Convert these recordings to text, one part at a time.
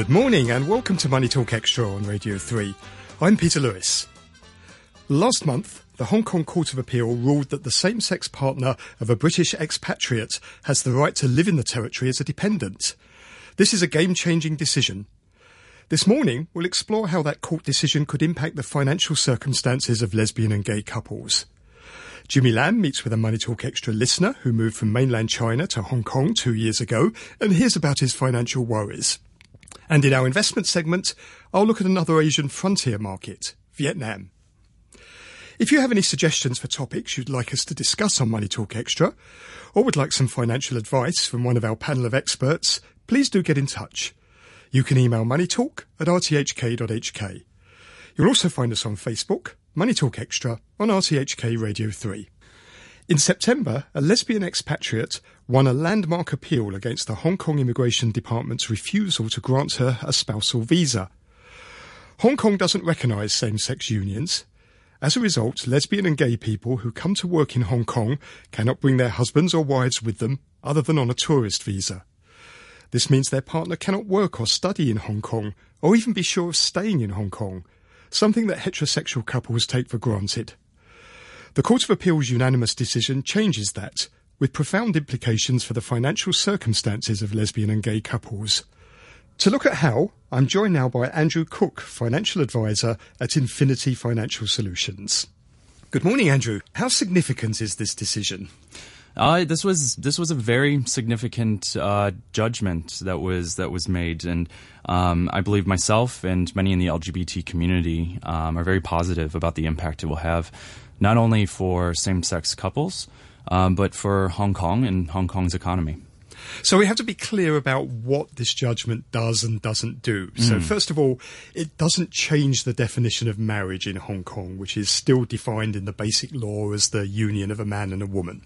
Good morning and welcome to Money Talk Extra on Radio 3. I'm Peter Lewis. Last month, the Hong Kong Court of Appeal ruled that the same sex partner of a British expatriate has the right to live in the territory as a dependent. This is a game changing decision. This morning, we'll explore how that court decision could impact the financial circumstances of lesbian and gay couples. Jimmy Lam meets with a Money Talk Extra listener who moved from mainland China to Hong Kong two years ago and hears about his financial worries. And in our investment segment, I'll look at another Asian frontier market, Vietnam. If you have any suggestions for topics you'd like us to discuss on Money Talk Extra, or would like some financial advice from one of our panel of experts, please do get in touch. You can email moneytalk at rthk.hk. You'll also find us on Facebook, Money Talk Extra, on RTHK Radio 3. In September, a lesbian expatriate won a landmark appeal against the Hong Kong Immigration Department's refusal to grant her a spousal visa. Hong Kong doesn't recognise same sex unions. As a result, lesbian and gay people who come to work in Hong Kong cannot bring their husbands or wives with them other than on a tourist visa. This means their partner cannot work or study in Hong Kong or even be sure of staying in Hong Kong, something that heterosexual couples take for granted. The Court of Appeal's unanimous decision changes that, with profound implications for the financial circumstances of lesbian and gay couples. To look at how, I'm joined now by Andrew Cook, financial advisor at Infinity Financial Solutions. Good morning, Andrew. How significant is this decision? Uh, this was this was a very significant uh, judgment that was that was made, and um, I believe myself and many in the LGBT community um, are very positive about the impact it will have, not only for same-sex couples, um, but for Hong Kong and Hong Kong's economy. So we have to be clear about what this judgment does and doesn't do. Mm. So first of all, it doesn't change the definition of marriage in Hong Kong, which is still defined in the basic law as the union of a man and a woman.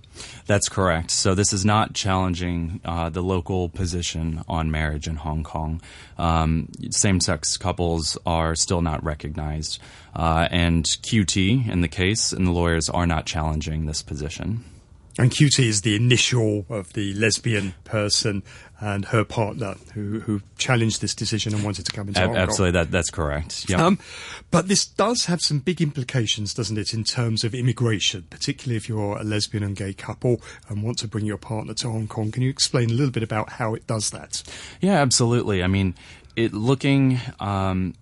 That's correct. So this is not challenging uh, the local position on marriage in Hong Kong. Um, same-sex couples are still not recognized, uh, and QT in the case and the lawyers are not challenging this position. And QT is the initial of the lesbian person and her partner who, who challenged this decision and wanted to come into Hong Absolutely, that, that's correct. Yep. Um, but this does have some big implications, doesn't it, in terms of immigration, particularly if you're a lesbian and gay couple and want to bring your partner to Hong Kong. Can you explain a little bit about how it does that? Yeah, absolutely. I mean, it looking um,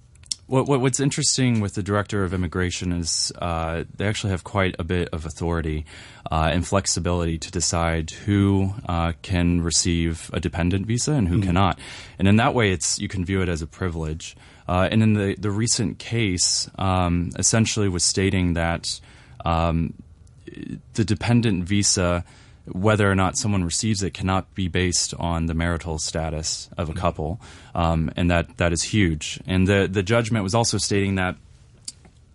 what, what, what's interesting with the director of immigration is uh, they actually have quite a bit of authority uh, and flexibility to decide who uh, can receive a dependent visa and who mm-hmm. cannot. And in that way, it's you can view it as a privilege. Uh, and in the the recent case, um, essentially was stating that um, the dependent visa whether or not someone receives it cannot be based on the marital status of a couple, um, and that that is huge. And the the judgment was also stating that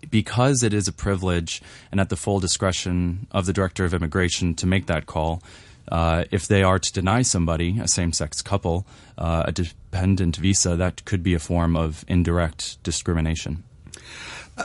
because it is a privilege and at the full discretion of the director of immigration to make that call. Uh, if they are to deny somebody, a same sex couple, uh, a dependent visa, that could be a form of indirect discrimination.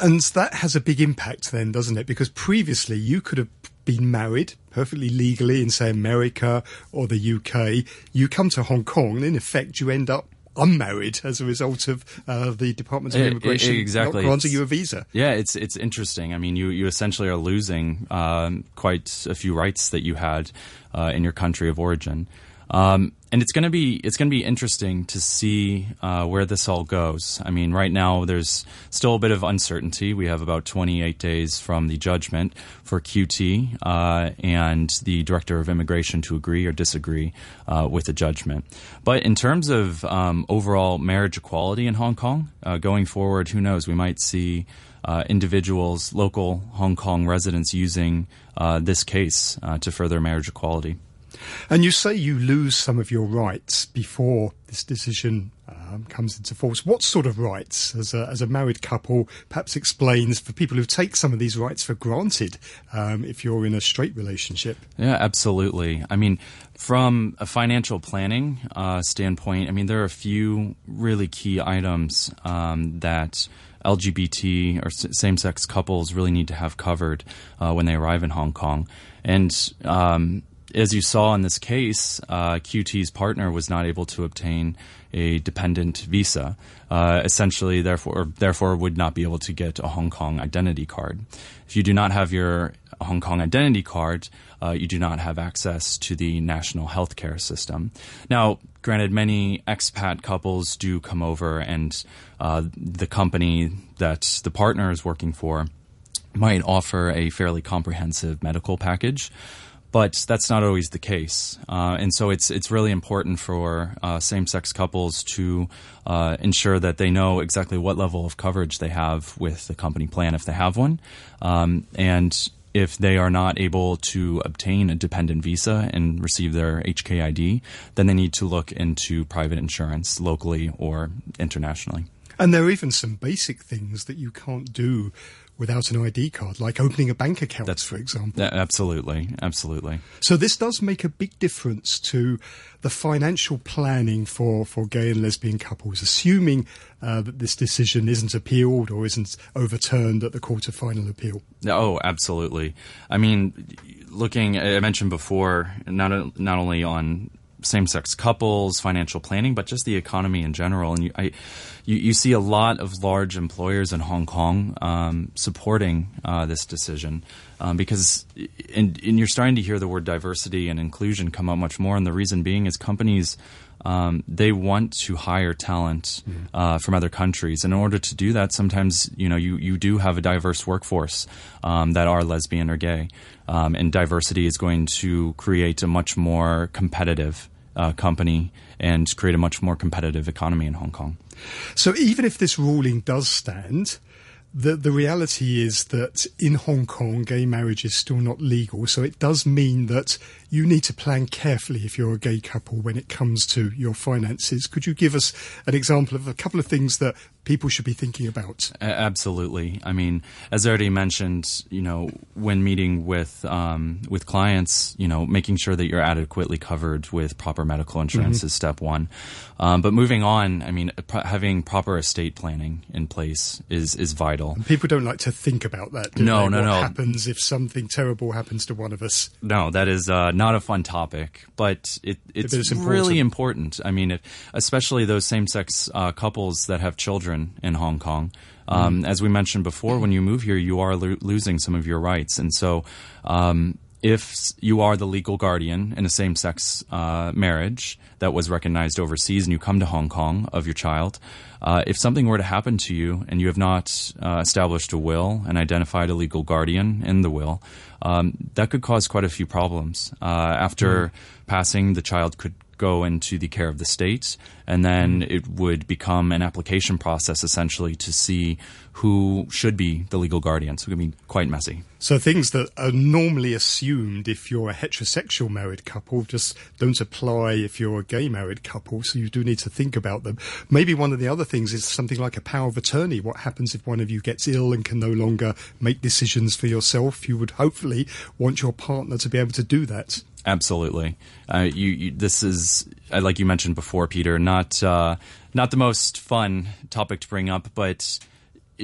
And that has a big impact then, doesn't it? Because previously you could have been married perfectly legally in, say, America or the UK. You come to Hong Kong, and in effect, you end up unmarried as a result of uh, the Department of Immigration it, it, exactly. not granting it's, you a visa. Yeah, it's it's interesting. I mean, you you essentially are losing um, quite a few rights that you had uh, in your country of origin. Um, and it's going to be it's to be interesting to see uh, where this all goes. I mean, right now there's still a bit of uncertainty. We have about 28 days from the judgment for QT uh, and the director of immigration to agree or disagree uh, with the judgment. But in terms of um, overall marriage equality in Hong Kong, uh, going forward, who knows? We might see. Uh, individuals, local Hong Kong residents using uh, this case to further marriage equality. And you say you lose some of your rights before this decision um, comes into force. What sort of rights, as a, as a married couple, perhaps explains for people who take some of these rights for granted um, if you're in a straight relationship? Yeah, absolutely. I mean, from a financial planning uh, standpoint, I mean, there are a few really key items um, that. LGBT or same sex couples really need to have covered uh, when they arrive in Hong Kong. And um, as you saw in this case, uh, QT's partner was not able to obtain a dependent visa. Uh, essentially, therefore, therefore would not be able to get a Hong Kong identity card. If you do not have your Hong Kong identity card, uh, you do not have access to the national healthcare system. Now, granted, many expat couples do come over, and uh, the company that the partner is working for might offer a fairly comprehensive medical package but that's not always the case. Uh, and so it's it's really important for uh, same-sex couples to uh, ensure that they know exactly what level of coverage they have with the company plan if they have one, um, and if they are not able to obtain a dependent visa and receive their HKID, then they need to look into private insurance locally or internationally. And there are even some basic things that you can't do without an ID card, like opening a bank account, That's, for example. Absolutely, absolutely. So this does make a big difference to the financial planning for, for gay and lesbian couples, assuming uh, that this decision isn't appealed or isn't overturned at the Court of Final Appeal. Oh, absolutely. I mean, looking, I mentioned before, not not only on same-sex couples, financial planning, but just the economy in general. And you, I, you, you see a lot of large employers in Hong Kong um, supporting uh, this decision um, because, and, and, you're starting to hear the word diversity and inclusion come up much more. And the reason being is companies. Um, they want to hire talent mm-hmm. uh, from other countries. And in order to do that, sometimes you know you, you do have a diverse workforce um, that are lesbian or gay, um, and diversity is going to create a much more competitive uh, company and create a much more competitive economy in Hong Kong. So even if this ruling does stand, the the reality is that in Hong Kong, gay marriage is still not legal. So it does mean that you need to plan carefully if you're a gay couple when it comes to your finances. Could you give us an example of a couple of things that people should be thinking about? Absolutely. I mean, as I already mentioned, you know, when meeting with um, with clients, you know, making sure that you're adequately covered with proper medical insurance mm-hmm. is step one. Um, but moving on, I mean, having proper estate planning in place is is vital. And people don't like to think about that. no, they? no, what no. Happens if something terrible happens to one of us. No, that is uh, not a fun topic, but it, it's, it's important. really important. I mean, if, especially those same-sex uh, couples that have children in Hong Kong. Um, mm. As we mentioned before, when you move here, you are lo- losing some of your rights, and so um, if you are the legal guardian in a same sex uh, marriage that was recognized overseas and you come to Hong Kong of your child, uh, if something were to happen to you and you have not uh, established a will and identified a legal guardian in the will, um, that could cause quite a few problems. Uh, after mm. passing, the child could go into the care of the state, and then mm. it would become an application process essentially to see who should be the legal guardian. So it can be quite messy. So things that are normally assumed if you're a heterosexual married couple just don't apply if you're a gay married couple. So you do need to think about them. Maybe one of the other things is something like a power of attorney. What happens if one of you gets ill and can no longer make decisions for yourself? You would hopefully want your partner to be able to do that. Absolutely. Uh, you, you, this is, uh, like you mentioned before, Peter, not uh, not the most fun topic to bring up, but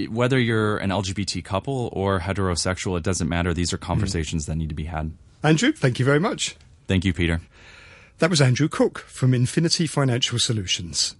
whether you're an LGBT couple or heterosexual, it doesn't matter. These are conversations mm. that need to be had. Andrew, thank you very much. Thank you, Peter. That was Andrew Cook from Infinity Financial Solutions.